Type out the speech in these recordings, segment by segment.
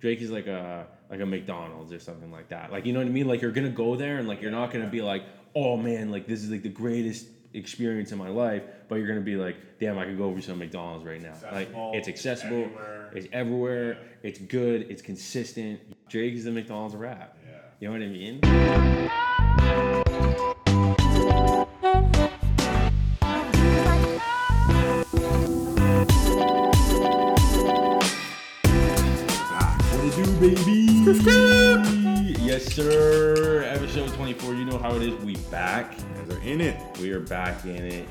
Drake is like a like a McDonald's or something like that. Like you know what I mean? Like you're gonna go there and like you're not gonna be like, oh man, like this is like the greatest experience in my life, but you're gonna be like, damn, I could go over some McDonald's right now. like it's accessible, everywhere. it's everywhere, it's good, it's consistent. Drake is the McDonald's rap. Yeah. You know what I mean? Yes, sir. Episode 24. You know how it is. We back. Guys are in it We are back in it.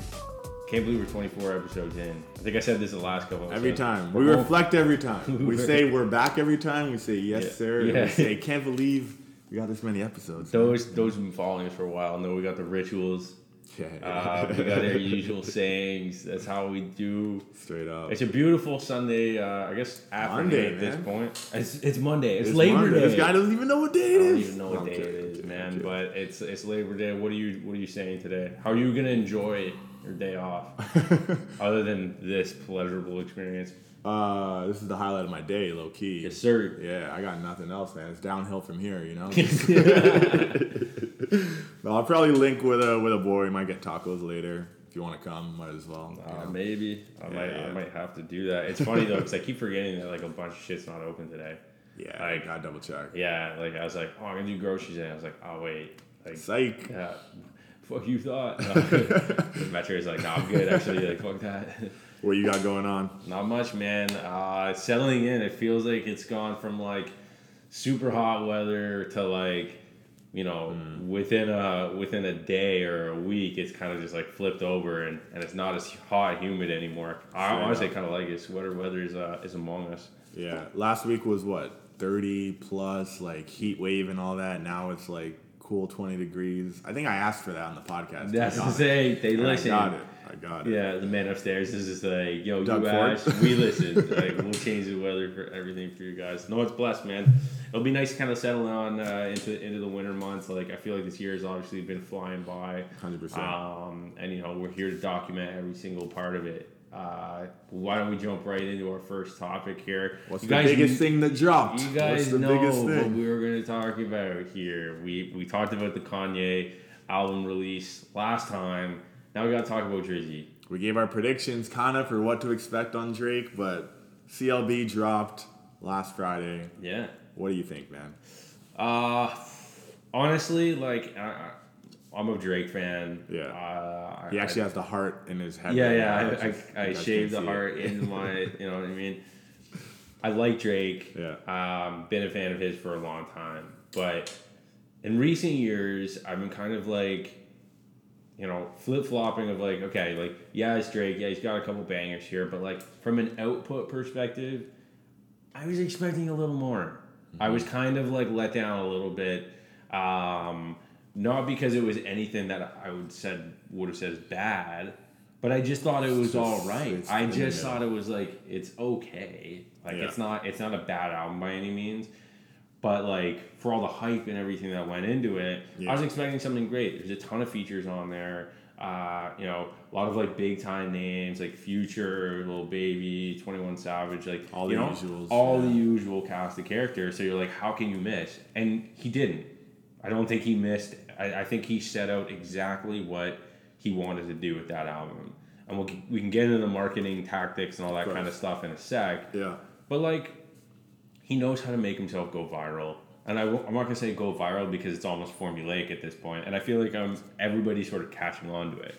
Can't believe we're 24 episodes in. I think I said this the last couple. Of times. Every episodes. time. We're We reflect every time. We say we're back every time. We say yes, Yeah. sir. Yeah. We say can't believe we got this many episodes. Those those have been following us for a while. No, we got the rituals. Yeah. Uh, we got our usual sayings. That's how we do. Straight up. It's a beautiful Sunday. Uh, I guess afternoon Monday, at this point. It's, it's Monday. It's, It's Labor Monday. Day. This guy doesn't even know what day I don't is. even know No, what I'm day kidding, it kidding, man. But it's it's Labor Day. What are you what are you saying today? How are you gonna enjoy your day off other than this pleasurable experience? uh, this is the highlight of my day, low key. Yes, sir. Yeah, I got nothing else, man. It's downhill from here, you know. no, I'll probably link with a with a boy. We might get tacos later. If you want to come, might as well. Uh, maybe I might I might have to do that. It's funny though because I keep forgetting that like a bunch of shit's not open today. Yeah, like- I gotta double check. Yeah, like I was like, oh, I'm gonna do groceries, and I was like, oh wait, like Psych. yeah, fuck you thought. No. Metro is like, no, I'm good actually. Like fuck that. What you got going on? Not much, man. Uh, settling in. It feels like it's gone from like super hot weather to like, you know, within a within a day or a week, it's kind of just like flipped over and, and it's not as hot and humid anymore. I honestly kind of like it. Sweater weather is uh, is among us. Yeah, last week was what thirty plus, like heat wave and all that. Now it's like cool twenty degrees. I think I asked for that on the podcast. That's to got it. say they And listen. I got it. I got it. Yeah, the man upstairs is just like, yo, Doug you Ford. guys, we listen. like, we'll change the weather for everything for you guys. No, it's blessed, man. It'll be nice kind of settling on uh, into into the winter months. Like, I feel like this year has obviously been flying by. 100%. Um, and you know, we're here to document every single part of it. Uh, why don't we jump right into our first topic here? What's You the guys biggest thing that dropped? you guys What's the know biggest what we were going to talk about here. We we talked about the Kanye album release last time. Now we got to talk about Drizzy. We gave our predictions kind of for what to expect on Drake, but CLB dropped last Friday. Yeah. What do you think, man? Uh, honestly, like I, I- I'm a Drake fan. Yeah. Uh, He I- actually has the heart in his head. yeah, yeah. I, just- I, I shaved the see it. heart into my, you know what I mean. I like Drake. Yeah. Um, been a fan of his for a long time, but in recent years, I've been kind of like, you know, flip flopping of like, okay, like yeah, it's Drake. Yeah, he's got a couple bangers here, but like from an output perspective, I was expecting a little more. I was kind of like let down a little bit. Um, not because it was anything that I would said would have said is bad, but I just thought it was all right. I just thought it was like it's okay. Like Yeah. it's not it's not a bad album by any means. But like for all the hype and everything that went into it, Yeah. I was expecting something great. There's a ton of features on there. Uh, you know, a lot of like big time names like Future, Lil Baby, Twenty One Savage, like All the know, usuals, all yeah. the usual cast of characters. So you're like, how can you miss? And he didn't. I don't think he missed. I, I think he set out exactly what he wanted to do with that album. And we'll, we can get into the marketing tactics and all that kind of stuff in a sec. Yeah. But like, he knows how to make himself go viral. And I, am not gonna say go viral because it's almost formulaic at this point. And I feel like um everybody's sort of catching on to it.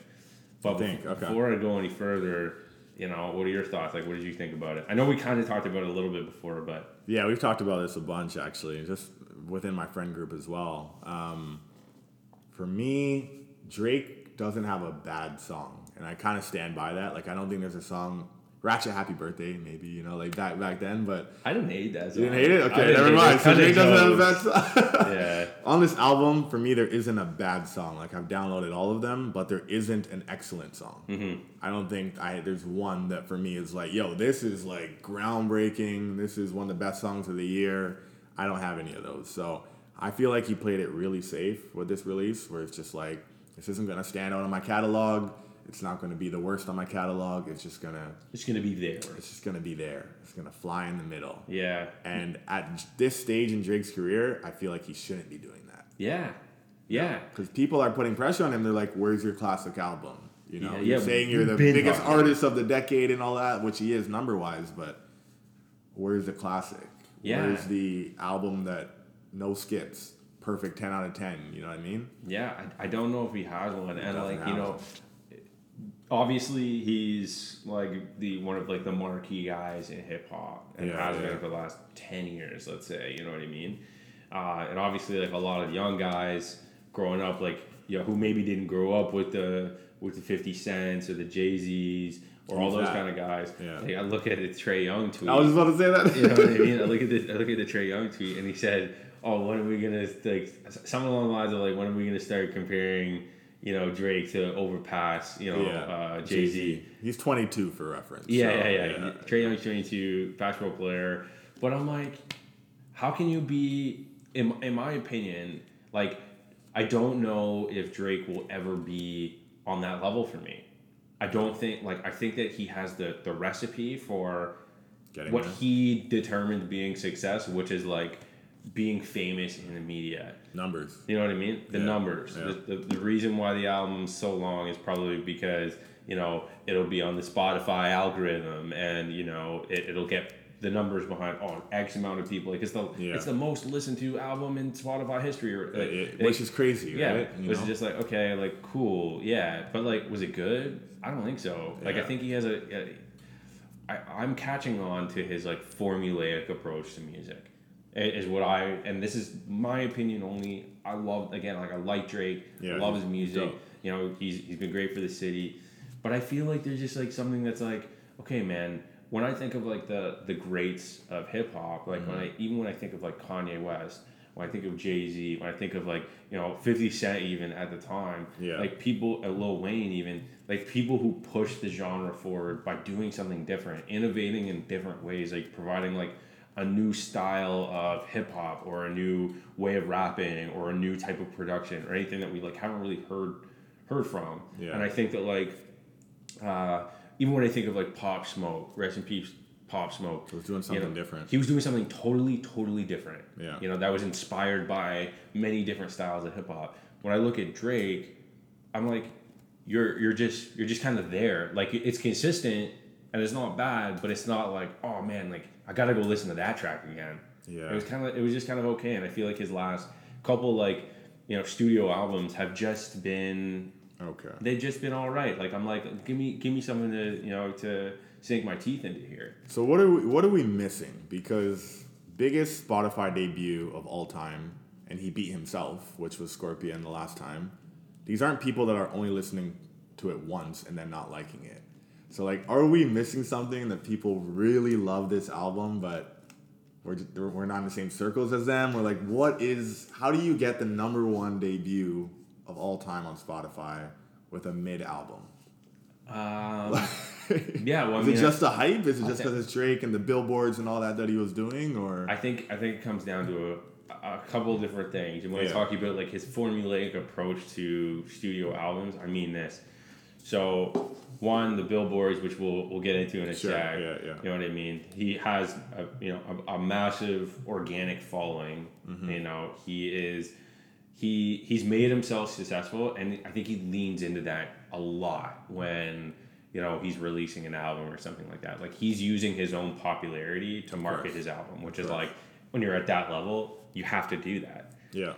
But think, bef- okay. before I go any further, you know, what are your thoughts? Like, what did you think about it? I know we kind of talked about it a little bit before, but Yeah, we've talked about this a bunch actually, just within my friend group as well. Um, for me, Drake doesn't have a bad song, and I kind of stand by that. Like, I don't think there's a song. Ratchet Happy Birthday, maybe you know, like back back then, but I didn't hate that. you didn't hate it. Okay, never mind. So kinda doesn't have bad song. Yeah. On this album, for me, there isn't a bad song. Like I've downloaded all of them, but there isn't an excellent song. Mm-hmm. I don't think I there's one that for me is like, yo, this is like groundbreaking. This is one of the best songs of the year. I don't have any of those, so I feel like he played it really safe with this release, where it's just like this isn't gonna stand out on my catalog. It's not going to be the worst on my catalog. It's just gonna It's gonna be there. it's just gonna be there. It's gonna fly in the middle. Yeah. And at this stage in Drake's career, I feel like he shouldn't be doing that. Yeah. Yeah. Because people are putting pressure on him. They're like, "Where's your classic album?" You know, Yeah, you're yeah, saying you're the biggest talking. artist of the decade and all that, which he is number wise. But where's the classic? Yeah. Where's the album that no skips, perfect ten out of ten? You know what I mean? Yeah, I, I don't know if he has one, and like you know, obviously he's like the one of like the marquee guys in hip hop, and Yeah, has yeah. been for the last ten years, let's say. You know what I mean? Uh, and obviously, like a lot of young guys growing up, like you know, who maybe didn't grow up with the with the Fifty Cents or the Jay Z's or all those that? kind of guys. Yeah. Like, I look at the Trae Young tweet. I was just about to say that. You know what I mean? I look at the I look at the Trae Young tweet, and he said, "Oh, when are we gonna like something along the lines of like when are we gonna start comparing, you know, Drake to overpass, you know, uh, Jay Z." He's 22 for reference. Yeah, so, yeah, yeah, Trae Young's twenty two, basketball player, but I'm like, how can you be? In in my opinion, like, I don't know if Drake will ever be on that level for me. I don't think like I think that he has the the recipe for Getting what there. he determined being success, which is like being famous in the media. numbers. You know what I mean? The Yeah, numbers. yeah. The, the, the reason why the album's so long is probably because, you know, it'll be on the Spotify algorithm and, you know, it, it'll get the numbers behind oh X amount of people. Like it's the Yeah. it's the most listened to album in Spotify history or like, It- like, which is crazy, yeah, right? it was know? just like okay, like cool, yeah, but like, was it good? I don't think so. Like, I think he has a. a I, I'm catching on to his like formulaic approach to music, is what I and this is my opinion only. I love again, like I like Drake. Yeah, I love his music. dope. You know, he's he's been great for the city, but I feel like there's just like something that's like, okay, man. When I think of like the the greats of hip hop, like when mm-hmm. I even when I think of like Kanye West, when I think of Jay Z, when I think of like you know Fifty Cent even at the time, Yeah. like people, at Lil Wayne even, like people who push the genre forward by doing something different, innovating in different ways, like providing like a new style of hip hop or a new way of rapping or a new type of production or anything that we like haven't really heard heard from. Yeah. And I think that like uh, even when I think of like Pop Smoke, rest in peace, Pop Smoke. He was doing you something know, different. He was doing something totally, totally different. Yeah. You know, that was inspired by many different styles of hip hop. When I look at Drake, I'm like, you're you're just you're just kind of there. Like it's consistent and it's not bad, but it's not like, oh man, like I gotta go listen to that track again. Yeah. It was kind of it was just kind of okay, and I feel like his last couple like you know studio albums have just been Okay. they've just been all right. Like I'm like, give me give me something to you know to sink my teeth into here. So what are we, what are we missing? Because biggest Spotify debut of all time, and he beat himself, which was Scorpion the last time. These aren't people that are only listening to it once and then not liking it. So like, are we missing something that people really love this album, but we're just, we're not in the same circles as them? We're like, what is? How do you get the number one debut of all time on Spotify with a mid album? Um, yeah, well, I Is mean, it just a hype? Is it just because it's Drake and the billboards and all that that he was doing, or I think I think it comes down to a, a couple of different things. And when Yeah. I talk about like his formulaic approach to studio albums, I mean this. So one, the billboards, which we'll we'll get into in a Sure, sec. yeah, yeah. You know what I mean? He has a you know a, a massive organic following. Mm-hmm. You know he is he he's made himself successful, and I think he leans into that a lot when you know he's releasing an album or something like that. Like he's using his own popularity to market his album, which is like when you're at that level, you have to do that. yeah,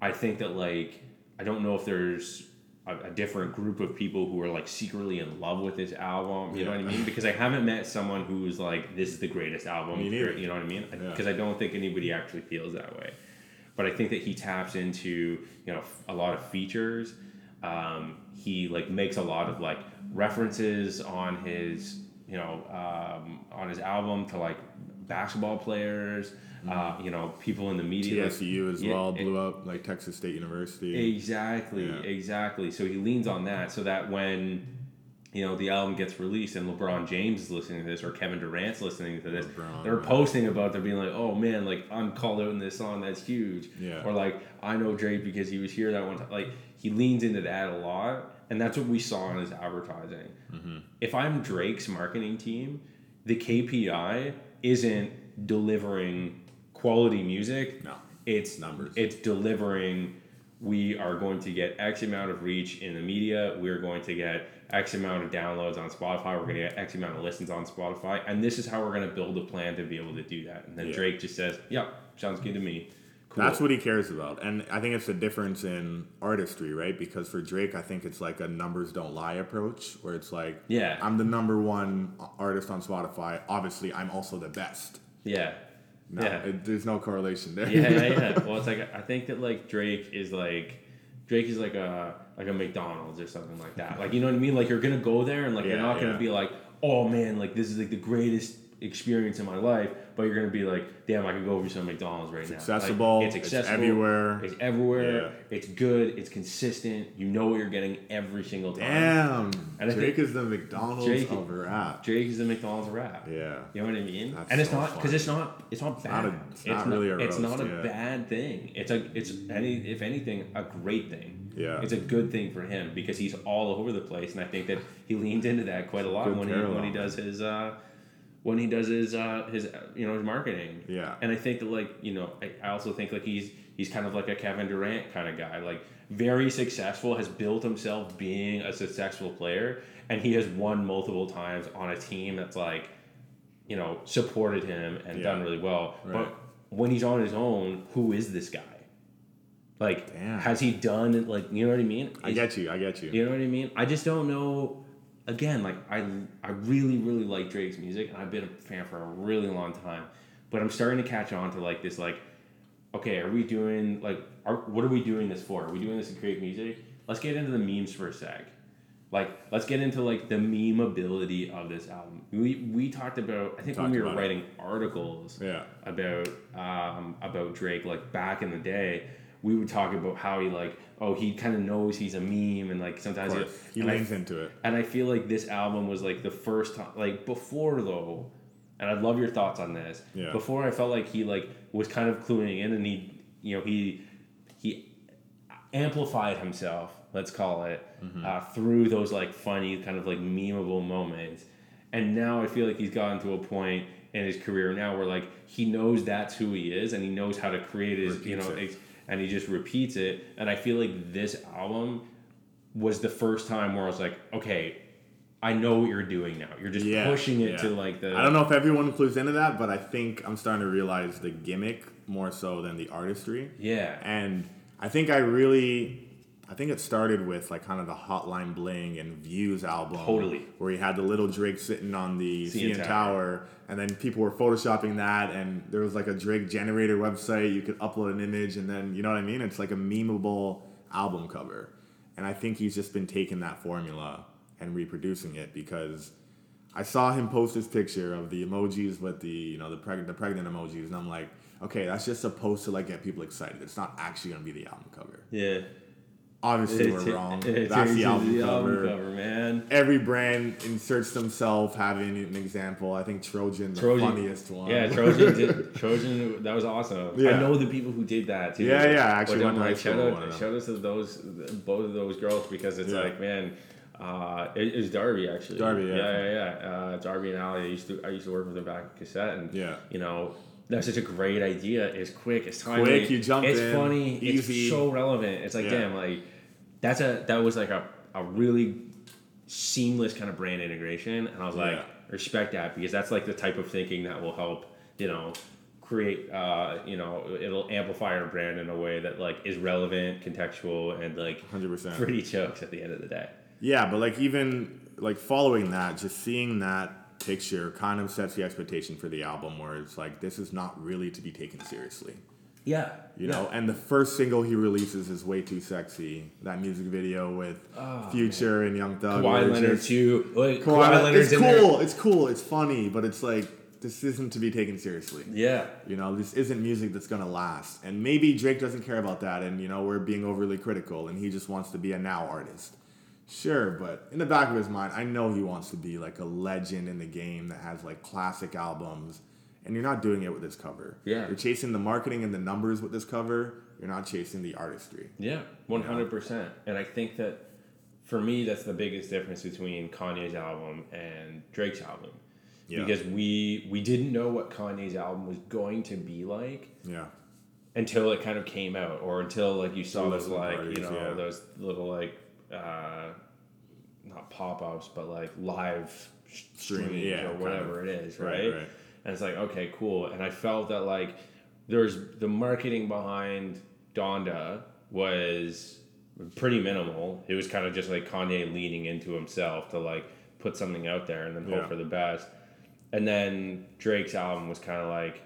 I think that like I don't know if there's a, a different group of people who are like secretly in love with this album. You know what I mean? Because I haven't met someone who's like, this is the greatest album. You know what I mean? Yeah. Because I don't think anybody actually feels that way. But I think that he taps into you know a lot of features. Um, he like makes a lot of like references on his you know um, on his album to like basketball players. Uh, you know, people in the media. like- TSU as Yeah, well it- blew up like Texas State University. Exactly, Yeah. exactly. So he leans on that so that when you know the album gets released and LeBron James is listening to this or Kevin Durant's listening to this, LeBron, they're right. posting about they're being like, "Oh man, like I'm called out in this song. That's huge." Yeah. Or like I know Drake because he was here that one time. Like he leans into that a lot, and that's what we saw in his advertising. If I'm Drake's marketing team, the KPI isn't delivering quality music. No. It's Numbers. It's delivering. We are going to get X amount of reach in the media. We're going to get X amount of downloads on Spotify. We're going to get X amount of listens on Spotify, and this is how we're going to build a plan to be able to do that. And then Yeah. Drake just says, "Yep, sounds good to me." That's what he cares about. And I think it's the difference in artistry, right? Because for Drake, I think it's like a numbers don't lie approach where it's like, Yeah. I'm the number one artist on Spotify. Obviously, I'm also the best. yeah. No, yeah. it, there's no correlation there. yeah, yeah, yeah. Well, it's like I think that like Drake is like Drake is like a like a McDonald's or something like that. Like you know what I mean? Like you're gonna go there and like you're not gonna yeah. be like, oh man, like this is like the greatest experience in my life. But you're gonna be like, damn, I could go over some McDonald's right now. Like, accessible, it's it's accessible. everywhere. It's everywhere. Yeah. It's good. It's consistent. You know what you're getting every single time. Damn. And think is the McDonald's of rap. Drake is the McDonald's of rap. Yeah. You know what I mean? That's and it's so not because it's not it's not bad. not a- it's not really a It's not roast, a yeah. bad thing. It's a it's any if anything a great thing. Yeah. It's a good thing for him because he's all over the place, and I think that he leans into that quite a lot Good when he when he does his uh, when he does his uh, his you know his marketing. Yeah. And I think that like you know I, I also think like he's he's kind of like a Kevin Durant kind of guy, like very successful, has built himself being a successful player, and he has won multiple times on a team that's like you know, supported him and Yeah. done really well. Right. But when he's on his own, who is this guy? Like, Damn. has he done like you know what I mean? I get you. I get you. You know what I mean? I just don't know. Again, like I, I really, really like Drake's music, and I've been a fan for a really long time. But I'm starting to catch on to like this, like, okay, are we doing like, are, what are we doing this for? Are we doing this to create music? Let's get into the memes for a sec. Like, let's get into like the meme ability of this album. We we talked about. I think when we were about it. writing articles Yeah. about um, about Drake, like back in the day, we would talk about how he like, oh, he kind of knows he's a meme, and like sometimes he. He and I into it. and I feel like this album was like the first time, like before though, and I'd love your thoughts on this. Yeah. Before I felt like he like was kind of cluing in, and he, you know, he he amplified himself, let's call it, Mm-hmm. uh, through those like funny kind of like memeable moments. And now I feel like he's gotten to a point in his career now where like he knows that's who he is, and he knows how to create his, you know, and he just repeats it. And I feel like this album was the first time where I was like, okay, I know what you're doing now. You're just Yeah, pushing it yeah. to like the. I don't know if everyone clues into that, but I think I'm starting to realize the gimmick more so than the artistry. Yeah. And I think I really, I think it started with like kind of the Hotline Bling and Views album. Totally. Where you had the little Drake sitting on the CN CN, Tower. Tower. and then people were photoshopping that, and there was like a Drake generator website. You could upload an image, and then you know what I mean. It's like a memeable album cover, and I think he's just been taking that formula and reproducing it because. I saw him post this picture of the emojis with the you know the preg- the pregnant emojis, and I'm like, okay, that's just supposed to like get people excited. It's not actually gonna be the album cover. yeah. Obviously, we're wrong. That's the album the cover. album cover, man. Every brand inserts themselves having an example. I think Trojan, the Trojan. funniest one. Yeah, Trojan did Trojan. That was awesome. I know the people who did that too. Yeah, yeah, actually went like, shout out, shout out to those both of those girls because it's Yeah. like, man, uh, it, it's Darby actually. Darby, yeah. yeah, yeah. yeah. Uh, Darby and Ali. I used to I used to work with them back in Cossette, and Yeah. you know. That's such a great idea. It's quick. It's timely. Quick, you jump It's in, funny. easy. It's so relevant. It's like Yeah. damn, like that's a that was like a, a really seamless kind of brand integration and i was like Yeah. respect that because that's like the type of thinking that will help you know create uh you know it'll amplify our brand in a way that like is relevant contextual and like 100%. pretty jokes at the end of the day Yeah, but like even like following that, just seeing that picture kind of sets the expectation for the album, where it's like this is not really to be taken seriously. yeah You know, and the first single he releases is "Way Too Sexy." That music video with oh, Future and Young Thug. Kawhi it's Leonard too like, Kawhi, Kawhi Leonard's it's cool. It's cool. It's funny, but it's like this isn't to be taken seriously. yeah You know, this isn't music that's gonna last. And maybe Drake doesn't care about that, and you know, we're being overly critical, and he just wants to be a now artist. Sure, but in the back of his mind, I know he wants to be like a legend in the game that has like classic albums, and you're not doing it with this cover. Yeah. You're chasing the marketing and the numbers with this cover. You're not chasing the artistry. Yeah, one hundred percent. And I think that for me, that's the biggest difference between Kanye's album and Drake's album. Yeah. Because we we didn't know what Kanye's album was going to be like Yeah. until it kind of came out, or until like you saw those like parties, you know yeah. those little like uh, not pop ups, but like live sh- Stream, streams yeah, or kind whatever it is, right? Right, right. And it's like okay, cool. And I felt that like there's the marketing behind Donda was pretty minimal. It was kind of just like Kanye leaning into himself to like put something out there and then hope Yeah. for the best. And then Drake's album was kind of like,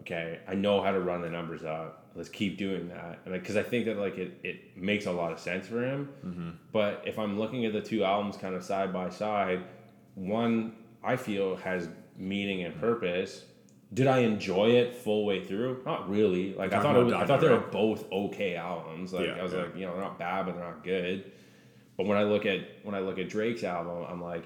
okay, I know how to run the numbers up. Let's keep doing that. And because I think that like it, it makes a lot of sense for him. But if I'm looking at the two albums kind of side by side, one I feel has meaning and purpose. Did I enjoy it full way through? Not really. Like I thought it was, I thought they were both okay albums. Like Yeah, I was yeah. like, you know, they're not bad, but they're not good. But when I look at when I look at Drake's album, I'm like,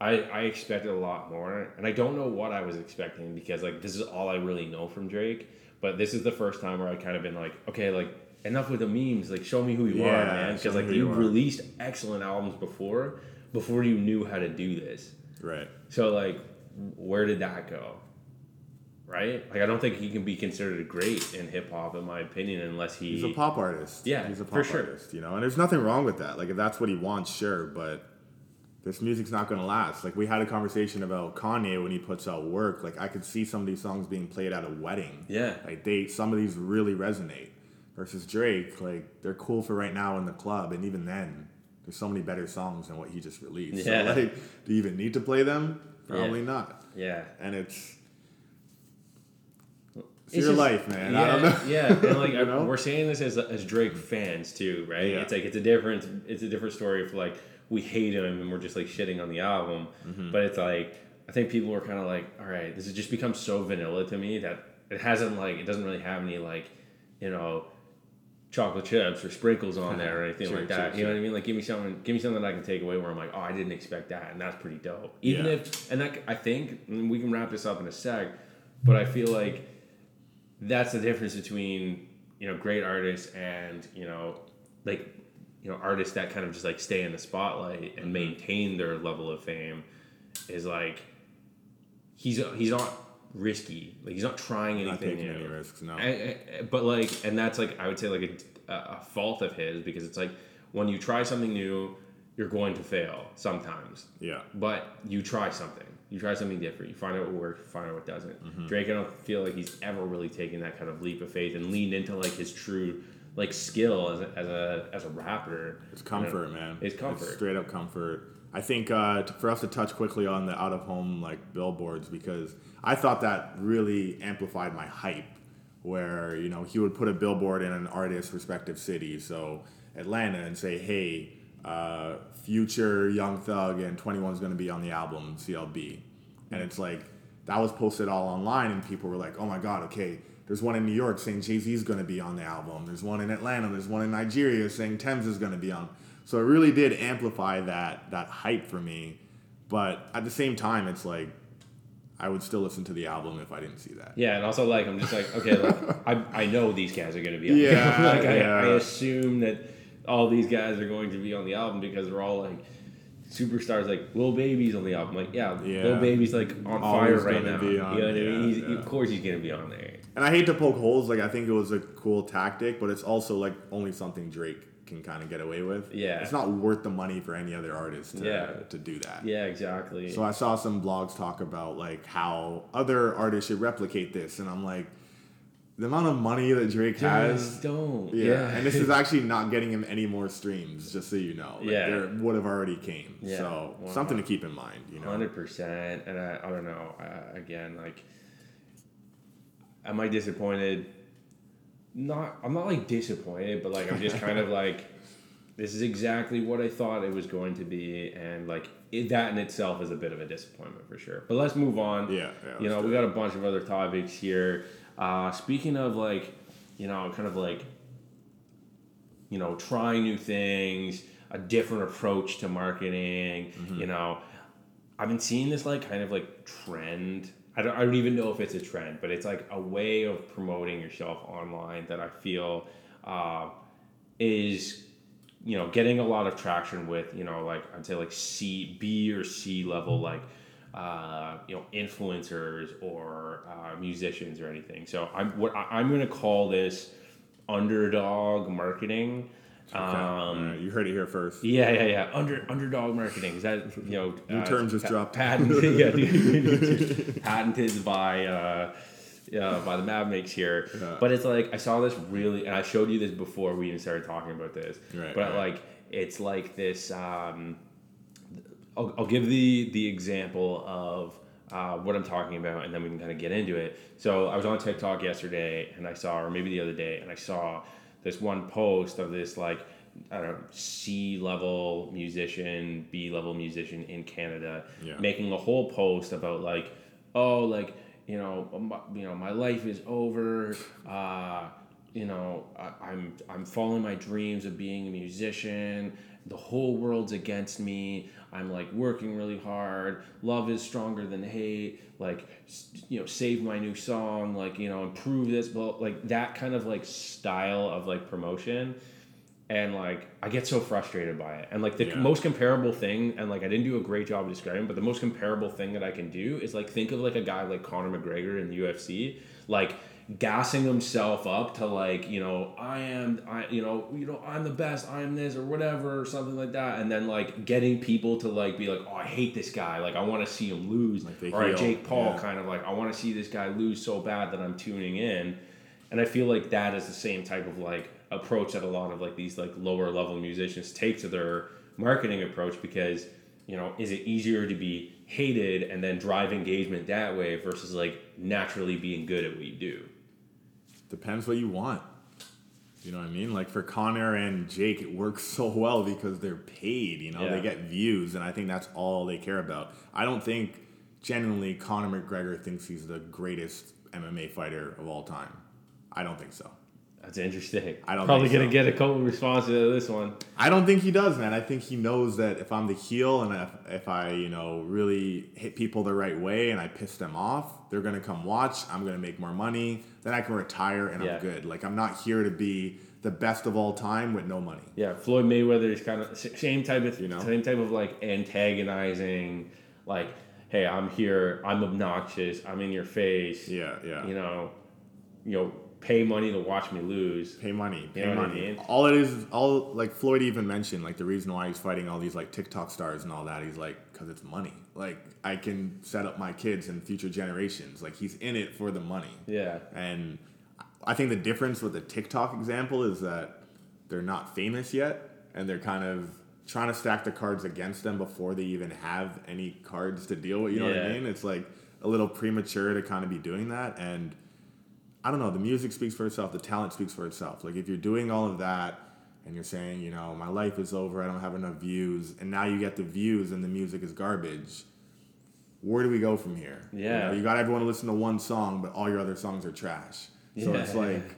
I I expected a lot more, and I don't know what I was expecting because like this is all I really know from Drake. But this is the first time where I kind of been like, okay, like enough with the memes. Like show me who you are, man. Because like you released excellent albums before, before you knew how to do this. Right. So like, where did that go? Right? Like I don't think he can be considered great in hip hop, in my opinion, unless he. He's a pop artist. Yeah, he's a for pop sure. artist. You know, and there's nothing wrong with that. Like if that's what he wants, sure. But this music's not gonna last. Like we had a conversation about Kanye when he puts out work. Like I could see some of these songs being played at a wedding. Yeah. Like they, some of these really resonate. Versus Drake, like they're cool for right now in the club, and even then, there's so many better songs than what he just released. Yeah. So like, do you even need to play them? Probably Yeah. not. yeah. And it's. It's, It's your just- life, man. Yeah, I don't know. yeah, and like You know? we're saying this as as Drake fans too, right? Yeah. It's like it's a different it's a different story if like we hate him and we're just like shitting on the album, Mm-hmm. but it's like I think people were kind of like, all right, this has just become so vanilla to me that it hasn't like it doesn't really have any like, you know. Chocolate chips or sprinkles on there or anything Sure, like that. sure, you know what I mean? Like, give me something, give me something that I can take away where I'm like, oh, I didn't expect that, and that's pretty dope. Even Yeah. if, and that I think we can wrap this up in a sec, but I feel like that's the difference between you know great artists and you know like you know artists that kind of just like stay in the spotlight Mm-hmm. and maintain their level of fame is like he's he's not risky like he's not trying anything Not taking any risks, no. I- I- but like and that's like i would say like a, a fault of his because it's like when you try something new you're going to fail sometimes Yeah. but you try something. You try something different. You find out what works, find out what doesn't. Mm-hmm. Drake, I don't feel like he's ever really taken that kind of leap of faith and leaned into like his true like skill as a as a, as a rapper. It's comfort, man. It's comfort. straight up comfort. I think uh, t- for us to touch quickly on the out of home like billboards because I thought that really amplified my hype. Where you know he would put a billboard in an artist's respective city, so Atlanta, and say, "Hey, uh, Future Young Thug and 21 is going to be on the album CLB," and it's like that was posted all online, and people were like, "Oh my God, okay." There's one in New York saying Jay Z is going to be on the album. There's one in Atlanta. There's one in Nigeria saying Tems is going to be on. So it really did amplify that that hype for me. But at the same time, it's like I would still listen to the album if I didn't see that. Yeah, and also like I'm just like okay, like I, I know these guys are gonna be on Yeah, like I, yeah. I assume that all these guys are going to be on the album because they're all like superstars like Lil Baby's on the album. Like yeah, Yeah. Lil Baby's like on Always fire right now. you know what I yeah, mean? He's, yeah. Of course he's gonna be on there. And I hate to poke holes. Like I think it was a cool tactic, but it's also like only something Drake can kind of get away with. Yeah. It's not worth the money for any other artist to, Yeah. to do that. Yeah, exactly. So I saw some blogs talk about like how other artists should replicate this, and I'm like, the amount of money that Drake has. Don't. Yeah. Yeah. and this is actually not getting him any more streams, just so you know. Like, Yeah. there would have already came. Yeah. So Wow. something to keep in mind, you know. Hundred percent, and I, I don't know. Uh, again, like, am I disappointed? Not, I'm not like disappointed, but like I'm just kind of like, this is exactly what I thought it was going to be, and like it, that in itself is a bit of a disappointment for sure. But let's move on. Yeah, yeah, you know, we got a bunch of other topics here. Uh, speaking of like, you know, kind of like you know, trying new things, a different approach to marketing. Mm-hmm. You know, I've been seeing this like kind of like trend. I don't, I don't even know if it's a trend, but it's like a way of promoting yourself online that I feel uh, is you know getting a lot of traction with you know like I'd say like C B or C level like uh, you know influencers or uh, musicians or anything. So I'm what I'm gonna call this underdog marketing. Okay. Um, Alright, you heard it here first. yeah, yeah, yeah. Under underdog marketing is that you know New term just dropped. Patented, yeah, patented by uh, yeah, by the Mad Mix here. Yeah. But it's like I saw this really, and I showed you this before we even started talking about this. Right, but right. like it's like this. Um, I'll, I'll give the the example of uh, what I'm talking about, and then we can kind of get into it. So I was on TikTok yesterday, and I saw, or maybe the other day, and I saw this one post of this like I don't know C level musician, B level musician in Canada, Yeah. making a whole post about like, oh, like you know, my, you know, my life is over. Uh, you know, I, I'm I'm following my dreams of being a musician. The whole world's against me. I'm like working really hard. Love is stronger than hate. Like, you know, save my new song. Like, you know, improve this. But like that kind of like style of like promotion and like I get so frustrated by it. And like the Yeah. most comparable thing, and like I didn't do a great job describing, but the most comparable thing that I can do is like think of like a guy like Conor McGregor in the UFC, like gassing himself up to like you know I am I you know you know I'm the best I am this or whatever or something like that, and then like getting people to like be like oh I hate this guy like I want to see him lose Like or Jake Paul yeah. kind of like I want to see this guy lose so bad that I'm tuning in. And I feel like that is the same type of like approach that a lot of like these like lower level musicians take to their marketing approach because you know is it easier to be hated and then drive engagement that way versus like naturally being good at what you do. Depends what you want. You know what I mean? Like for Conor and Jake, it works so well because they're paid. You know, Yeah. they get views, and I think that's all they care about. I don't think genuinely Conor McGregor thinks he's the greatest MMA fighter of all time. I don't think so. That's interesting. I don't probably gonna get a couple responses to this one. I don't think he does, man. I think he knows that if I'm the heel and if, if I, you know, really hit people the right way and I piss them off, they're gonna come watch. I'm gonna make more money. Then I can retire and Yeah. I'm good. Like I'm not here to be the best of all time with no money. Yeah, Floyd Mayweather is kind of same type of You know? same type of like antagonizing, like, hey, I'm here, I'm obnoxious, I'm in your face. Yeah, yeah. You know, you know, pay money to watch me lose. Pay money, pay You know what I money. mean? All it is, all like Floyd even mentioned, like the reason why he's fighting all these like TikTok stars and all that. He's like, because it's money. Like I can set up my kids and future generations. Like he's in it for the money. Yeah. And I think the difference with the TikTok example is that they're not famous yet, and they're kind of trying to stack the cards against them before they even have any cards to deal with. You know what I mean? It's like a little premature to kind of be doing that. And I don't know, the music speaks for itself, the talent speaks for itself. Like if you're doing all of that and you're saying, you know, my life is over, I don't have enough views, and now you get the views and the music is garbage. Where do we go from here? You Yeah. know, you got everyone to listen to one song, but all your other songs are trash. So Yeah. it's like,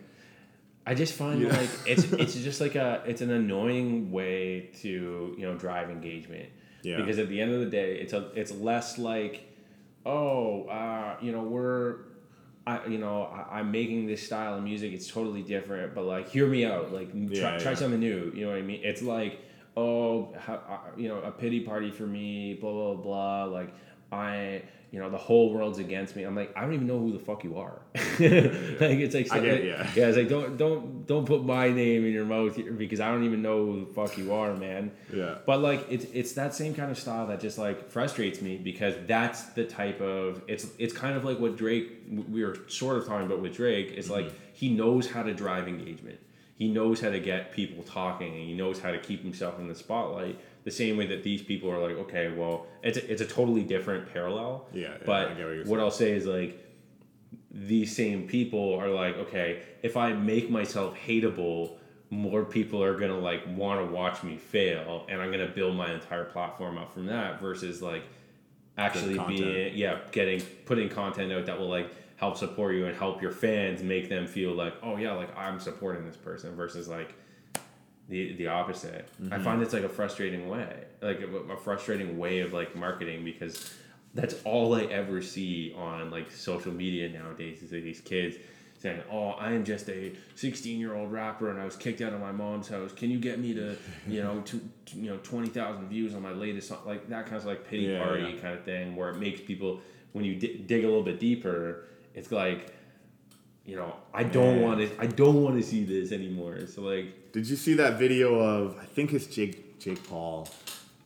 I just find Yeah. like it's it's just like a it's an annoying way to you know drive engagement. Yeah. Because at the end of the day, it's a it's less like, oh, uh, you know, we're, I you know, I, I'm making this style of music. It's totally different, but like, hear me out. Like, try, Yeah, try something new. You know what I mean? It's like, oh, ha, uh, you know, a pity party for me. Blah blah blah. Like, I. You know the whole world's against me. I'm like I don't even know who the fuck you are. like it's like, I get like- yeah. yeah, it's like don't don't don't put my name in your mouth here because I don't even know who the fuck you are, man. Yeah. But like it's it's that same kind of style that just like frustrates me because that's the type of it's it's kind of like what Drake we were sort of talking about with Drake. It's like mm-hmm. he knows how to drive engagement. He knows how to get people talking and he knows how to keep himself in the spotlight. The same way that these people are like, okay, well, it's a, it's a totally different parallel. Yeah, yeah, but get what what. I'll say is like these same people are like, okay, if I make myself hateable, more people are gonna like want to watch me fail, and I'm gonna build my entire platform up from that. Versus like actually being, yeah, getting putting content out that will like help support you and help your fans, make them feel like, oh yeah, like I'm supporting this person. Versus like the the opposite. Mm-hmm. I find it's like a frustrating way, like a, a frustrating way of like marketing because that's all I ever see on like social media nowadays is like these kids saying, "Oh, I am just a 16 year old rapper, and I was kicked out of my mom's house. Can you get me to, you know, to you know 20,000 views on my latest song?" Like that kind of like pity Yeah, party yeah. kind of thing, where it makes people when you di- dig a little bit deeper, it's like. You know, I don't Man. want to. I don't want to see this anymore. So like, Did you see that video of I think it's Jake Jake Paul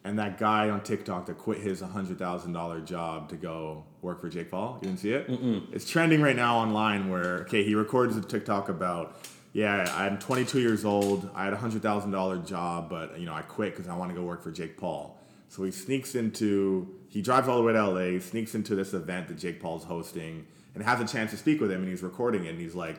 and that guy on TikTok that quit his hundred thousand dollar job to go work for Jake Paul? You didn't see it? Mm-mm. It's trending right now online. Where okay, he records a TikTok about yeah, I'm 22 years old. I had a hundred thousand dollar job, but you know I quit because I want to go work for Jake Paul. So he sneaks into he drives all the way to LA, sneaks into this event that Jake Paul's hosting, and has a chance to speak with him. And he's recording it, and he's like.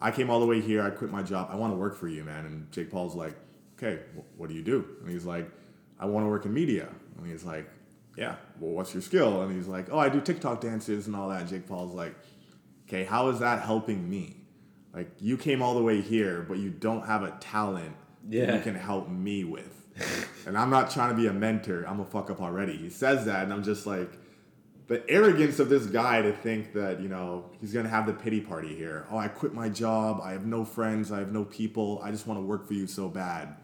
I came all the way here. I quit my job. I want to work for you, man. And Jake Paul's like, okay, wh- what do you do? And he's like, I want to work in media. And he's like, yeah, well, what's your skill? And he's like, oh, I do TikTok dances and all that. And Jake Paul's like, okay, how is that helping me? Like, you came all the way here, but you don't have a talent that Yeah. you can help me with. and I'm not trying to be a mentor. I'm a fuck up already. He says that, and I'm just like, the arrogance of this guy to think that you know he's gonna have the pity party here. Oh, I quit my job. I have no friends. I have no people. I just want to work for you so bad.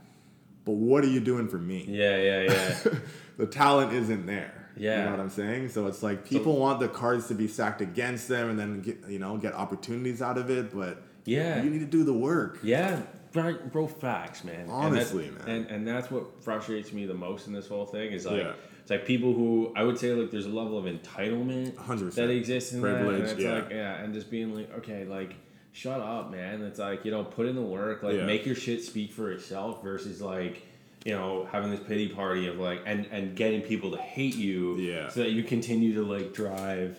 But what are you doing for me? yeah, yeah, yeah. the talent isn't there. you Yeah. know what I'm saying. So it's like people want the cards to be stacked against them, and then get you know get opportunities out of it. But Yeah. you need to do the work. Yeah, bro, bro facts, man. Honestly, and that's, man. And, and that's what frustrates me the most in this whole thing is like Yeah. It's like people who I would say like there's a level of entitlement 100%. that exists in that, and Privilege, it's yeah. like yeah, and just being like okay, like shut up, man. It's like you know put in the work, like Yeah. make your shit speak for itself versus like. You know, having this pity party of like, and and getting people to hate you, Yeah. so that you continue to like drive,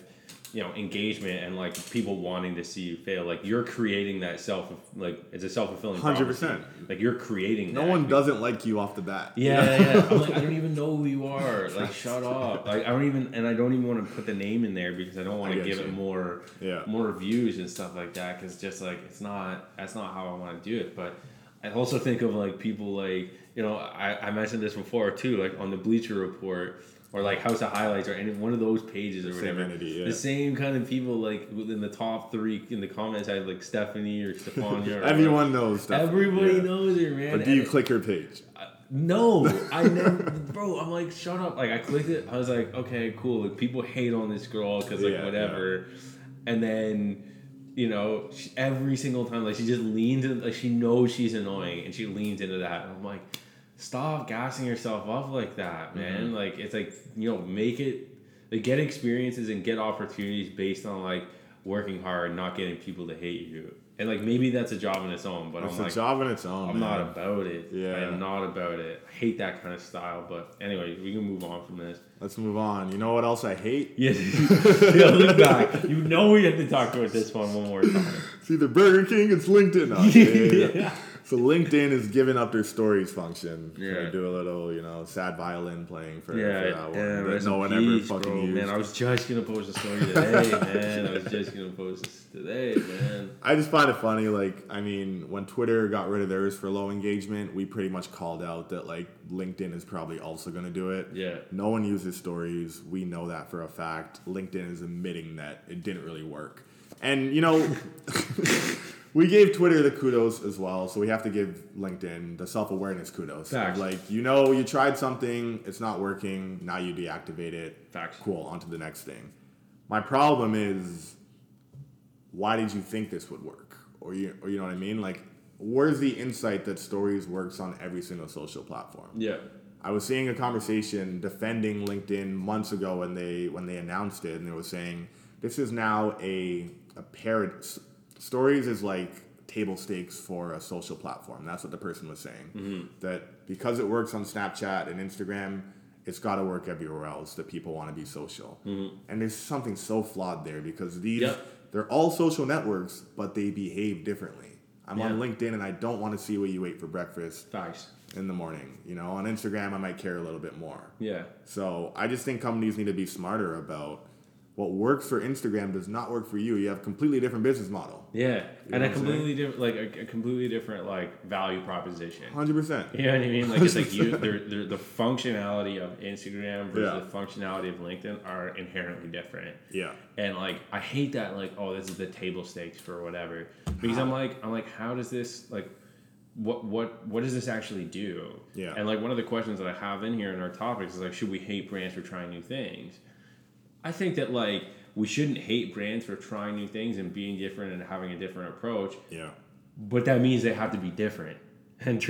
you know, engagement and like people wanting to see you fail. Like you're creating that self, like it's a self fulfilling. 100%. Like you're creating. No that. one doesn't like you off the bat. Yeah, yeah. yeah. I'm like, I don't even know who you are. Like, shut up. Like, I don't even, and I don't even want to put the name in there because I don't want to give it more, Yeah. more views and stuff like that. Because just like it's not, that's not how I want to do it. But I also think of like people like, you know, I, I mentioned this before too, like on the Bleacher Report or like House of Highlights or any one of those pages or same whatever. entity, yeah. The same kind of people like within the top three in the comments I had like Stephanie or Stefania. Everyone knows stuff. Everybody Yeah. knows her, man. But do you And- click her page? no, I never, bro. I'm like, shut up. Like, I clicked it. I was like, okay, cool. Like, people hate on this girl because like Yeah, whatever. And then, you know, she, every single time, like, she just leans in. Like, she knows she's annoying, and she leans into that. And I'm like, stop gassing yourself up like that, man. Mm-hmm. Like, it's like you know, make it. Like, get experiences and get opportunities based on like working hard, not getting people to hate you. And like maybe that's a job in its own, but It's I'm a like, job in its own. I'm man. not about it. Yeah. I am not about it. I hate that kind of style. But anyway, we can move on from this. Let's move on. You know what else I hate? Yeah, yeah look back. You know we have to talk about this one one more time. It's either Burger King, it's LinkedIn. Oh, yeah, yeah. Yeah. So LinkedIn is giving up their stories function. Yeah. Gonna do a little, you know, sad violin playing for, Yeah, for uh, that one. yeah, that no one peace, ever fucking bro, used. Man, I was just gonna post a story today, man. I was just gonna post this today, man. I just find it funny. Like, I mean, when Twitter got rid of theirs for low engagement, we pretty much called out that like LinkedIn is probably also going to do it. Yeah. No one uses stories. We know that for a fact. LinkedIn is admitting that it didn't really work. And you know, we gave Twitter the kudos as well, so we have to give LinkedIn the self awareness kudos. Facts. Like, you know, you tried something, it's not working. Now you deactivate it. Facts. Cool. On to the next thing. My problem is why did you think this would work? Or you, or you know what I mean? Like, where's the insight that stories works on every single social platform? Yeah. I was seeing a conversation defending LinkedIn months ago when they when they announced it, and they were saying this is now a a parrot. Stories is like table stakes for a social platform. That's what the person was saying. Mm-hmm. That because it works on Snapchat and Instagram, it's got to work everywhere else. That people want to be social, mm-hmm. and there's something so flawed there because these Yep. they're all social networks, but they behave differently. I'm on LinkedIn and I don't want to see what you ate for breakfast Facts. in the morning. You know, on Instagram, I might care a little bit more. Yeah. So I just think companies need to be smarter about what works for Instagram does not work for you. You have a completely different business model. Yeah, and a completely different, like a, a completely different like value proposition. Hundred percent. You know what I mean? Like it's like you, they're, they're, the functionality of Instagram versus Yeah. the functionality of LinkedIn are inherently different. Yeah. And like I hate that like oh this is the table stakes for whatever because I'm like I'm like how does this like what what what does this actually do? Yeah. And like one of the questions that I have in here in our topics is like should we hate brands for trying new things? I think that like we shouldn't hate brands for trying new things and being different and having a different approach, Yeah. but that means they have to be different and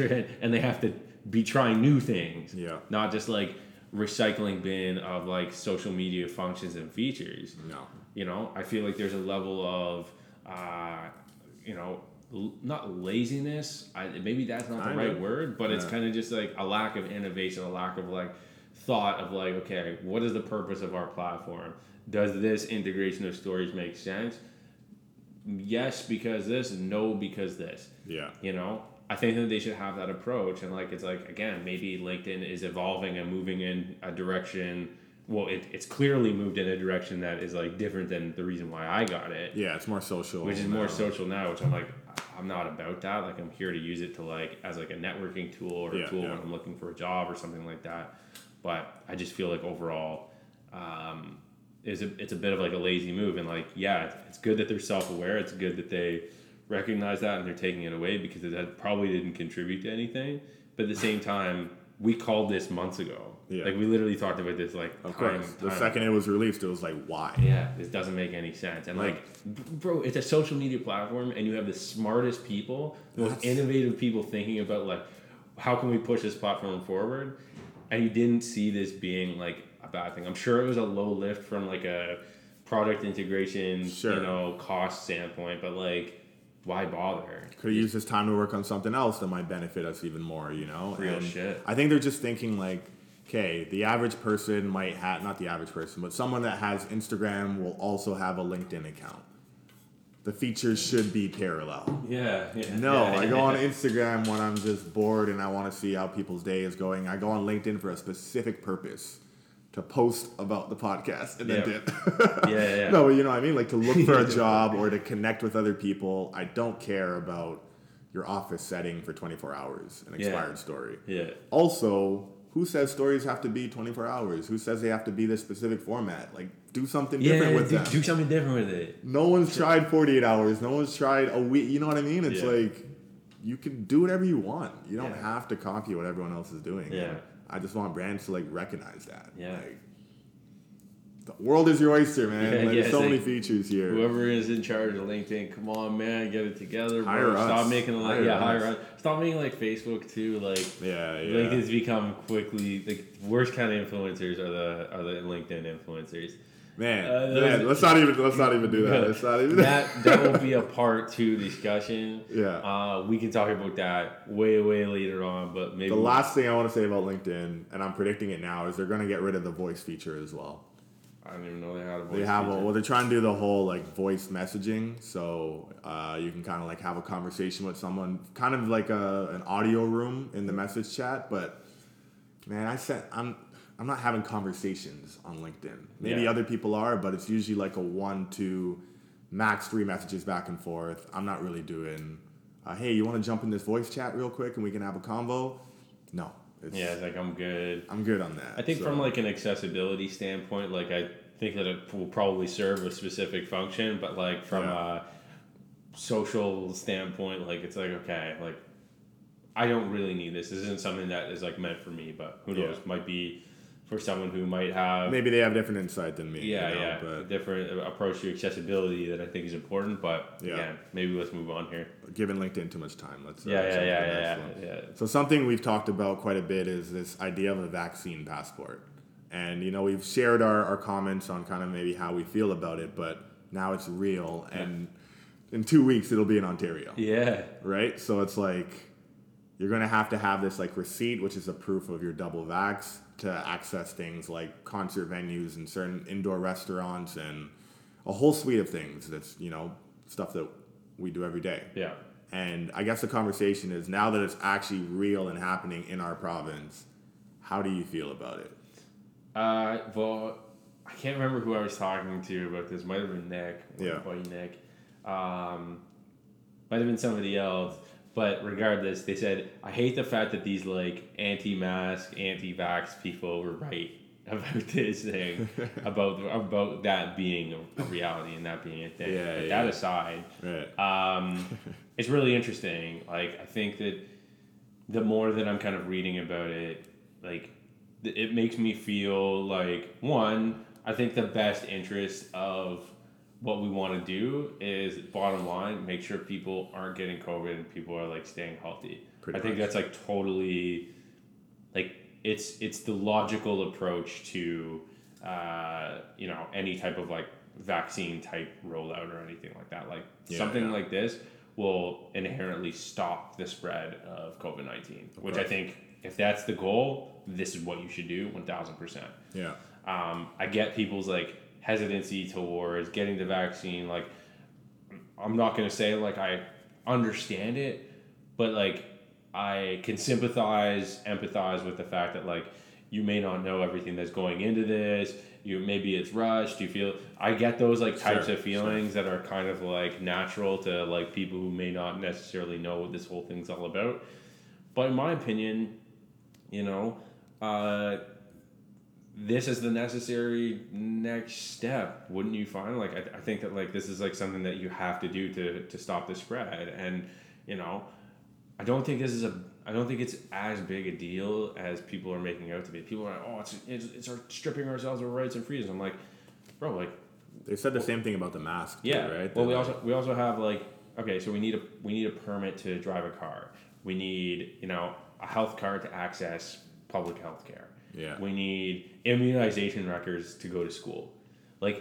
and they have to be trying new things. Yeah. Not just like recycling bin of like social media functions and features. No. You know, I feel like there's a level of, uh, you know, l- not laziness. I, maybe that's not the Kinda. right word, but it's kind of just like a lack of innovation, a lack of like thought of like, okay, what is the purpose of our platform? Does this integration of stories make sense? Yes, because this. No, because this Yeah. you know i think that they should have that approach and like it's like again maybe linkedin is evolving and moving in a direction well it, it's clearly moved in a direction that is like different than the reason why i got it Yeah. It's more social. which is more social now which i'm like i'm not about that like i'm here to use it to like as like a networking tool or Yeah, a tool yeah. when i'm looking for a job or something like that but i just feel like overall um, is a, it's a bit of like a lazy move and like yeah it's, it's good that they're self-aware it's good that they recognize that and they're taking it away because that probably didn't contribute to anything but at the same time we called this months ago Yeah. like we literally talked about this like Of time, course. The second it was released, it was like, why? yeah, this doesn't make any sense. And like, b- bro, it's a social media platform, and you have the smartest people, the most innovative people thinking about like, how can we push this platform forward? And you didn't see this being like a bad thing. I'm sure it was a low lift from like a product integration, Sure. you know, cost standpoint, but like, why bother? Could used this time to work on something else that might benefit us even more, you know? Real and shit. I think they're just thinking like, okay, the average person might have, not the average person, but someone that has Instagram will also have a LinkedIn account. The features should be parallel. Yeah, yeah. No, yeah, I go yeah. on Instagram when I'm just bored and I want to see how people's day is going. I go on LinkedIn for a specific purpose to post about the podcast and then Yeah. dip. Yeah, yeah. No, but you know what I mean? Like to look for a job or to connect with other people. I don't care about your office setting for 24 hours, an expired story. Yeah. Also, who says stories have to be 24 hours? Who says they have to be this specific format? Like, do something different with do, them. do something different with it. No one's tried 48 hours. No one's tried a week. You know what I mean? It's Yeah. like you can do whatever you want. You don't Yeah. have to copy what everyone else is doing. Yeah. I just want brands to like recognize that. Yeah. Like, the world is your oyster, man. Yeah, Like, yeah, There's so many features here. Whoever is in charge of LinkedIn, come on, man, get it together. Bro. Hire Stop us. making like Hire yeah, us. hire us. Stop making like Facebook too. Like yeah, yeah. LinkedIn's become quickly like worst kind of influencers are the are the LinkedIn influencers. Man, Uh, man, let's not even let's not even do that. Let's not even that that will be a part two discussion. Yeah. Uh, we can talk about that way way later on, but maybe The last thing I want to say about LinkedIn, and I'm predicting it now, is they're going to get rid of the voice feature as well. I don't even know they had a voice They have a, well, they're trying to do the whole like voice messaging, so uh, you can kind of like have a conversation with someone, kind of like a an audio room in the message chat. But man, I said I'm I'm not having conversations on LinkedIn. Maybe Yeah. other people are, but it's usually like a one, two, max three messages back and forth. I'm not really doing. Uh, hey, you want to jump in this voice chat real quick and we can have a convo? No, it's, yeah, it's like I'm good. I'm good on that. I think so- from like an accessibility standpoint, like I think that it will probably serve a specific function, but like from Yeah. a social standpoint, like it's like okay, like I don't really need this. This isn't something that is like meant for me, but who knows? Yeah. Might be for someone who might have maybe they have different insight than me. yeah, you know, yeah, but different approach to accessibility that I think is important. But Yeah. again, maybe let's move on here. giving LinkedIn too much time. Let's uh, Yeah, yeah, yeah, yeah, yeah, yeah. So something we've talked about quite a bit is this idea of a vaccine passport. And you know, we've shared our, our comments on kind of maybe how we feel about it, but now it's real and in two weeks it'll be in Ontario. Yeah, Right? So it's like you're gonna have to have this like receipt, which is a proof of your double vax, to access things like concert venues and certain indoor restaurants and a whole suite of things that's, you know, stuff that we do every day. yeah. And I guess the conversation is now that it's actually real and happening in our province, how do you feel about it? Uh, well, I can't remember who I was talking to about this. Might have been Nick. Yeah. Buddy Nick. Um, might have been somebody else. But regardless, they said, I hate the fact that these like anti-mask, anti-vax people were right about this thing, about about that being a, a reality and that being a thing. Yeah, but yeah. that aside, Right. um, it's really interesting. Like I think that the more that I'm kind of reading about it, like it makes me feel like one, I think the best interest of what we want to do is bottom line, make sure people aren't getting COVID and people are like staying healthy. Pretty I think much. that's like totally like it's it's the logical approach to uh, you know any type of like vaccine type rollout or anything like that. Like Yeah, something yeah. like this will inherently stop the spread of COVID nineteen, which I think if that's the goal, this is what you should do one thousand percent. Yeah. Um, I get people's like hesitancy towards getting the vaccine. Like, I'm not gonna say like I understand it, but like I can sympathize, empathize with the fact that like you may not know everything that's going into this. You maybe it's rushed. You feel I get those like types Sure, of feelings that are kind of like natural to like people who may not necessarily know what this whole thing's all about. But in my opinion, you know, uh, this is the necessary next step wouldn't you find like I, I think that like this is like something that you have to do to to stop the spread and you know i don't think this is a i don't think it's as big a deal as people are making out to be people are like oh it's it's, it's our stripping ourselves of rights and freedoms i'm like bro like They said the same thing about the mask. Too, yeah. Right. Well, we also we also have like okay, so we need a we need a permit to drive a car. We need you know a health card to access public health care. Yeah. We need immunization records to go to school. Like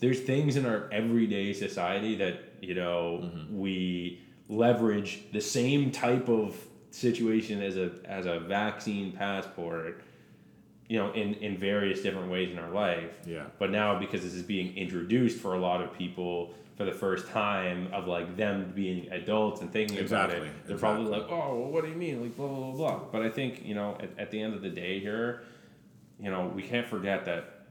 there's things in our everyday society that you know Mm-hmm. we leverage the same type of situation as a as a vaccine passport you know in in various different ways in our life Yeah. but now because this is being introduced for a lot of people for the first time of like them being adults and thinking about it they're probably like oh well, what do you mean? Like blah blah blah blah. But i think you know at, at the end of the day here you know we can't forget that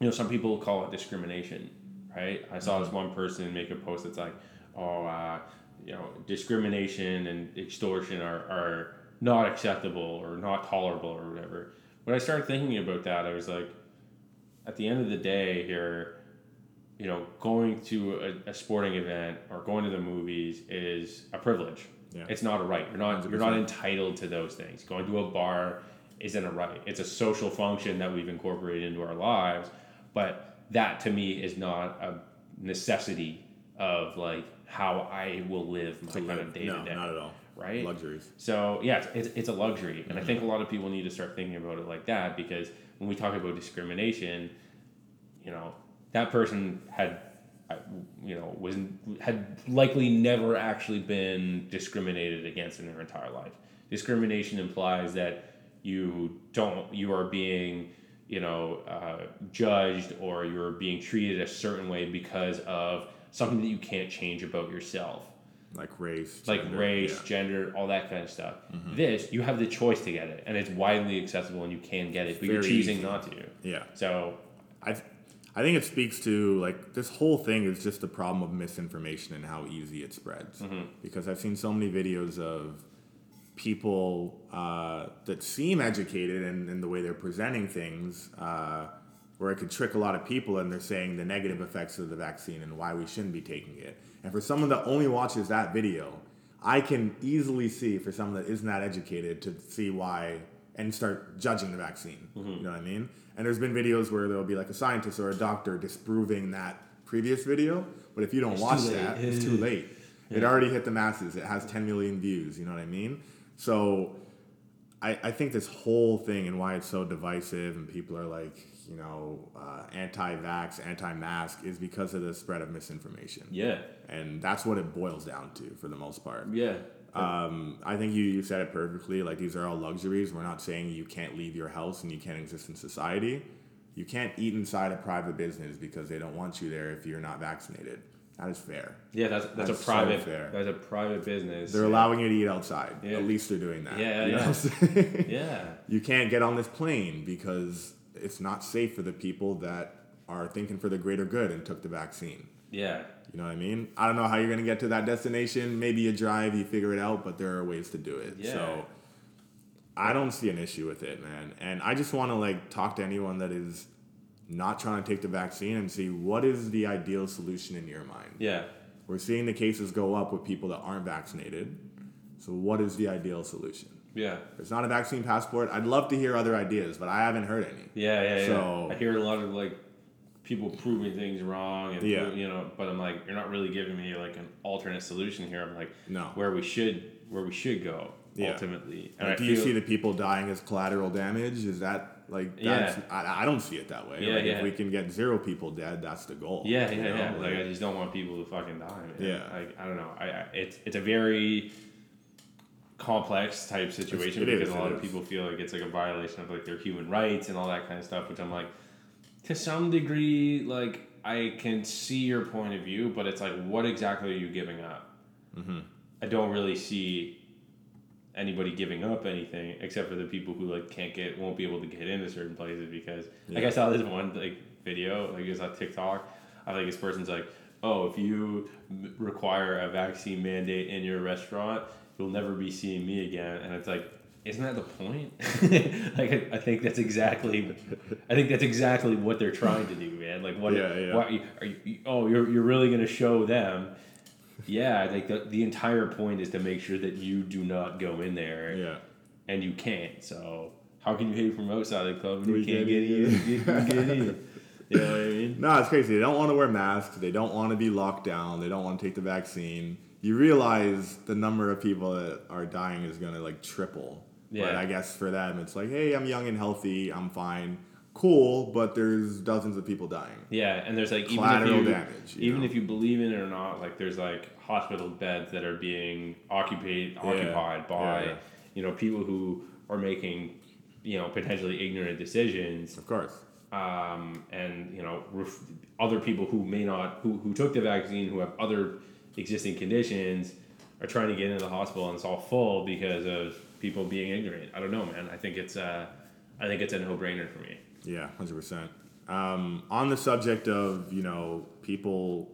you know some people call it discrimination right? I saw this one person make a post that's like oh uh, you know discrimination and extortion are, are not acceptable or not tolerable or whatever. When i started thinking about that i was like at the end of the day here you know going to a, a sporting event or going to the movies is a privilege. Yeah. it's not a right. You're not you're not entitled to those things. Going to a bar isn't a right. It's a social function that we've incorporated into our lives but that to me is not a necessity of like how i will live my kind of day to day. not at all. right? Luxuries. so yeah, it's, it's, it's a luxury, and I think mm-hmm. a lot of people need to start thinking about it like that because when we talk about discrimination, you know, that person had, you know, was had likely never actually been discriminated against in their entire life. Discrimination implies that you don't, you are being, you know, uh, judged or you're being treated a certain way because of something that you can't change about yourself Like race. like gender, race, yeah. Mm-hmm. gender, all that kind of stuff. This, you have the choice to get it, and it's widely accessible, and you can get it, but you're choosing easy. not to. Yeah. So, I, I think it speaks to like this whole thing is just the problem of misinformation and how easy it spreads. Mm-hmm. Because I've seen so many videos of people uh, that seem educated in, in the way they're presenting things, uh, where it could trick a lot of people, and they're saying the negative effects of the vaccine and why we shouldn't be taking it. And for someone that only watches that video, I can easily see for someone that isn't that educated to see why and start judging the vaccine. You know what I mean? And there's been videos where there'll be like a scientist or a doctor disproving that previous video, but if you don't watch that, it's too late. It already hit the masses. It has 10 million views. You know what I mean? So I, I think this whole thing and why it's so divisive and people are like, you know, uh, anti-vax, anti-mask is because of the spread of misinformation. yeah, And that's what it boils down to for the most part. yeah, Um, I think you, you said it perfectly. Like these are all luxuries. We're not saying you can't leave your house and you can't exist in society. You can't eat inside a private business because they don't want you there if you're not vaccinated. That is fair. yeah. That's that's, That's a so private. fair. That's a private business. They're yeah. allowing you to eat outside. Yeah. At least they're doing that. Yeah, yeah. what Yeah, you can't get on this plane because it's not safe for the people that are thinking for the greater good and took the vaccine. Yeah. You know what I mean? I don't know how you're gonna get to that destination. Maybe you drive, you figure it out, but there are ways to do it. Yeah. So I don't see an issue with it, man. And I just want to like talk to anyone that is not trying to take the vaccine and see what is the ideal solution in your mind. Yeah. We're seeing the cases go up with people that aren't vaccinated. So what is the ideal solution? Yeah. It's not a vaccine passport. I'd love to hear other ideas, but I haven't heard any. Yeah, yeah, yeah. So- I hear a lot of like people proving things wrong, and Yeah. you know, but I'm like, you're not really giving me like an alternate solution here. I'm like, No. where we should where we should go Yeah. ultimately. And Like, do you see the people dying as collateral damage? Is that like that's Yeah. I, I don't see it that way. Yeah, like yeah. if we can get zero people dead, that's the goal. Yeah, yeah, know? yeah. Like, Like, I just don't want people to fucking die. Man. Yeah. Like I don't know. I, I it's it's a very complex type situation it is, because a lot of people feel like it's like a violation of like their human rights and all that kind of stuff. Which I'm like, to some degree, like I can see your point of view, but it's like, what exactly are you giving up? Mm-hmm. I don't really see anybody giving up anything except for the people who like can't get won't be able to get into certain places because like I saw this one like video like it was on TikTok. I think this person's like, oh, if you m- require a vaccine mandate in your restaurant, you'll never be seeing me again. And it's like, isn't that the point? like I, I think that's exactly, I think that's exactly what they're trying to do, man. Like what? Yeah, yeah. What, are you, oh, you're you're really gonna show them? Yeah, like the, the entire point is to make sure that you do not go in there, yeah. and you can't. So how can you hate from outside the club when you can't can't get in? You can get in. You know what I mean? No, it's crazy. They don't want to wear masks. They don't want to be locked down. They don't want to take the vaccine. You realize the number of people that are dying is going to like triple. But I guess for them, it's like, hey, I'm young and healthy. I'm fine. Cool, but there's dozens of people dying. Yeah, and there's like even if Collateral you damage, you even know? if you believe in it or not, like there's like hospital beds that are being occupied occupied by Yeah. you know people who are making you know potentially ignorant decisions Of course. um, and you know ref- other people who may not who, who took the vaccine who have other existing conditions are trying to get into the hospital and it's all full because of people being ignorant. I don't know, man. I think it's uh, I think it's a no brainer for me. Yeah, hundred percent. Um, on the subject of you know people,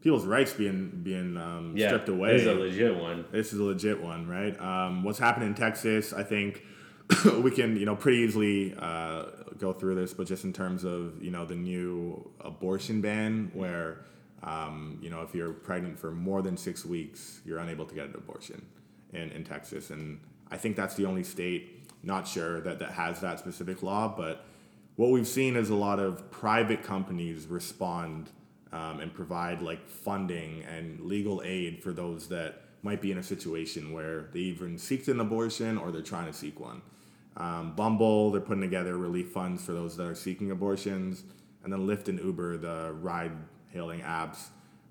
people's rights being being um, Yeah, stripped away. This is a legit one. This is a legit one, right? Um, what's happened in Texas, I think we can, you know, pretty easily uh, go through this, but just in terms of, you know, the new abortion ban, where, um, you know, if you're pregnant for more than six weeks, you're unable to get an abortion in, in Texas. And I think that's the only state, not sure, that, that has that specific law. But what we've seen is a lot of private companies respond um, and provide like funding and legal aid for those that might be in a situation where they even seek an abortion or they're trying to seek one. Um, Bumble, they're putting together relief funds for those that are seeking abortions, and then Lyft and Uber, the ride-hailing apps.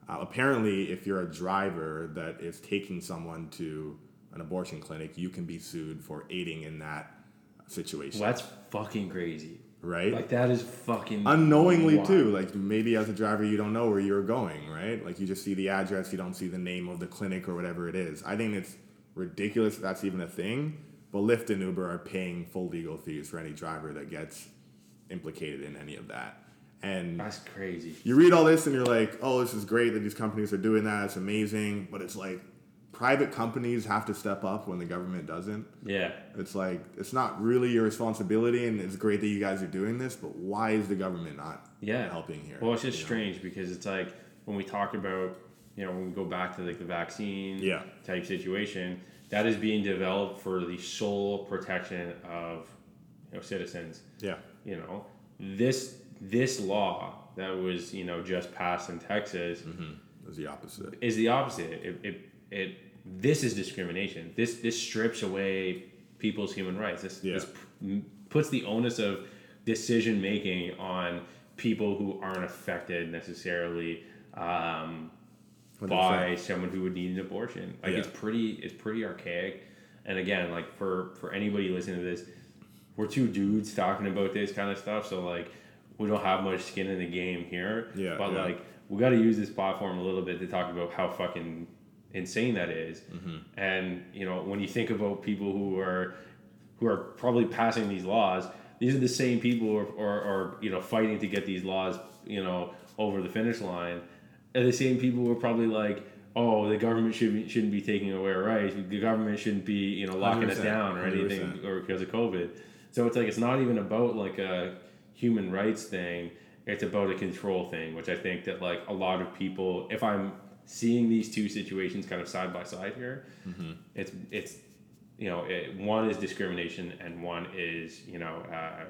Uh, apparently, if you're a driver that is taking someone to an abortion clinic, you can be sued for aiding in that situation. Well, that's fucking crazy. Right? Like that is fucking unknowingly wild. too like maybe as a driver you don't know where you're going right like you just see the address you don't see the name of the clinic or whatever it is i think it's ridiculous that that's even a thing but lyft and uber are paying full legal fees for any driver that gets implicated in any of that and That's crazy. you read all this and you're like oh this is great that these companies are doing that it's amazing but it's like private companies have to step up when the government doesn't Yeah. it's like it's not really your responsibility, and it's great that you guys are doing this. But why is the government not Yeah. helping here? Well, it's just you know? strange because it's like when we talk about, you know, when we go back to like the vaccine Yeah. type situation, that is being developed for the sole protection of, you know, citizens. Yeah, You know, this this law that was you know just passed in Texas mm-hmm. it was the opposite. is the opposite. It, it, it this is discrimination. This this strips away people's human rights. This, Yeah. this p- puts the onus of decision making on people who aren't affected necessarily um, by someone who would need an abortion. Like it's pretty it's pretty archaic. And again, like for for anybody listening to this, we're two dudes talking about this kind of stuff. So like we don't have much skin in the game here. Yeah, But yeah. like we got to use this platform a little bit to talk about how fucking insane that is. Mm-hmm. And you know when you think about people who are who are probably passing these laws, these are the same people who are, are, are you know fighting to get these laws you know over the finish line, are the same people who are probably like, oh, the government should be, shouldn't be taking away our rights. The government shouldn't be you know locking us down or anything 100%. or because of COVID. So it's like it's not even about like a human rights thing. It's about a control thing, which I think that like a lot of people, if I'm seeing these two situations kind of side by side here, it's it's you know it, one is discrimination and one is you know uh,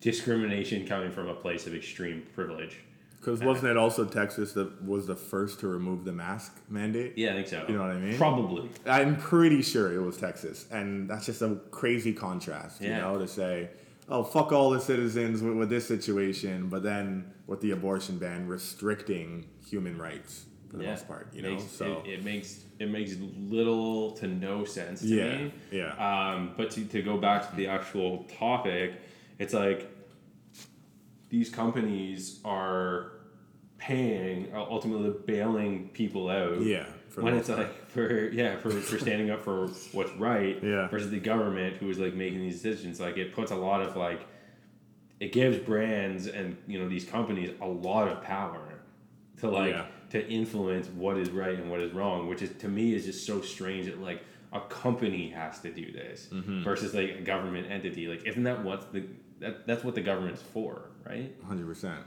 discrimination coming from a place of extreme privilege. Because wasn't it also Texas that was the first to remove the mask mandate? Yeah, I think so. You know what I mean? Probably. I'm pretty sure it was Texas, and that's just a crazy contrast, you know, to say, oh fuck all the citizens with, with this situation, but then with the abortion ban restricting human rights for the yeah. most part, you know. Makes- so it, it makes it makes little to no sense to yeah, me. yeah, Um, but to, to go back to the actual topic, it's like these companies are paying, uh, ultimately bailing people out. yeah. For when it's part. like for yeah for, for standing up for what's right Yeah. versus the government who is like making these decisions like it puts a lot of like it gives brands and you know these companies a lot of power to like Yeah. To influence what is right and what is wrong which is to me is just so strange that like a company has to do this Mm-hmm. versus like a government entity like isn't that what the that, that's what the government's for right Hundred percent.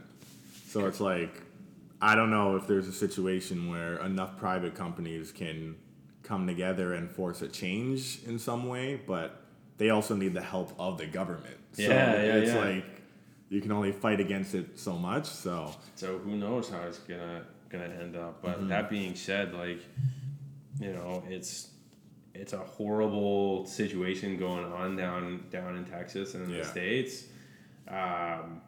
So it's like, I don't know if there's a situation where enough private companies can come together and force a change in some way, but they also need the help of the government. So Yeah, yeah, it's yeah. like you can only fight against it so much. So So who knows how it's gonna gonna end up? But Mm-hmm. that being said, like you know, it's it's a horrible situation going on down down in Texas and in Yeah. the states. Um,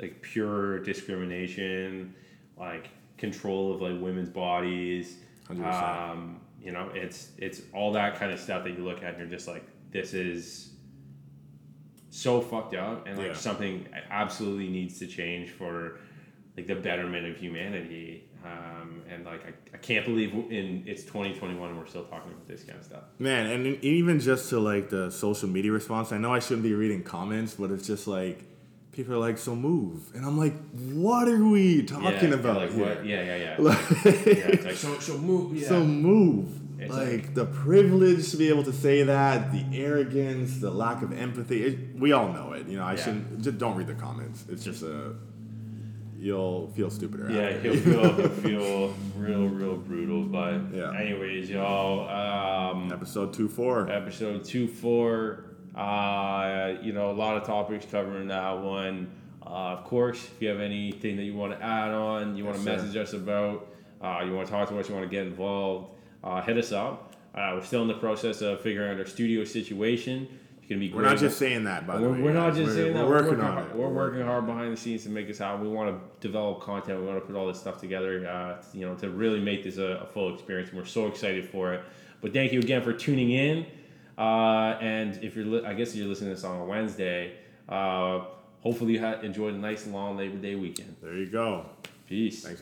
like pure discrimination, like control of like women's bodies. 100%. Um, you know, it's it's all that kind of stuff that you look at and you're just like, this is so fucked up and like Yeah. something absolutely needs to change for like the betterment of humanity. Um, and like I, I can't believe in it's 2021 and we're still talking about this kind of stuff. man, and even just to like the social media response, I know I shouldn't be reading comments, but it's just like people are like, "So move," and I'm like, "What are we talking yeah, about like here?" what? Yeah, yeah, yeah. Like- yeah like so so move. Yeah. So move. It's like, like- the privilege to be able to say that, the arrogance, the lack of empathy. It, we all know it. You know, I Yeah. shouldn't. Just don't read the comments. It's just a. You'll feel stupider. yeah, after. he'll feel he'll feel real real brutal. But Yeah. anyways, y'all. Um, Episode two four. episode two four. Uh, you know, a lot of topics covering that one. Uh, of course, if you have anything that you want to add on, you want to Yes, sir. message us about, uh, you want to talk to us, you want to get involved, uh, hit us up. Uh, we're still in the process of figuring out our studio situation. Gonna be We're not just saying that, by the We're, way. we're not just We're- saying that. We're working on hard, it. We're working hard behind the scenes to make this happen. We want to develop content. We want to put all this stuff together. Uh, you know, to really make this a, a full experience. And we're so excited for it. But thank you again for tuning in. Uh, and if you're, li- I guess you're listening to this on a Wednesday. Uh, hopefully you had enjoyed a nice long Labor Day weekend. There you go. Peace. Thanks.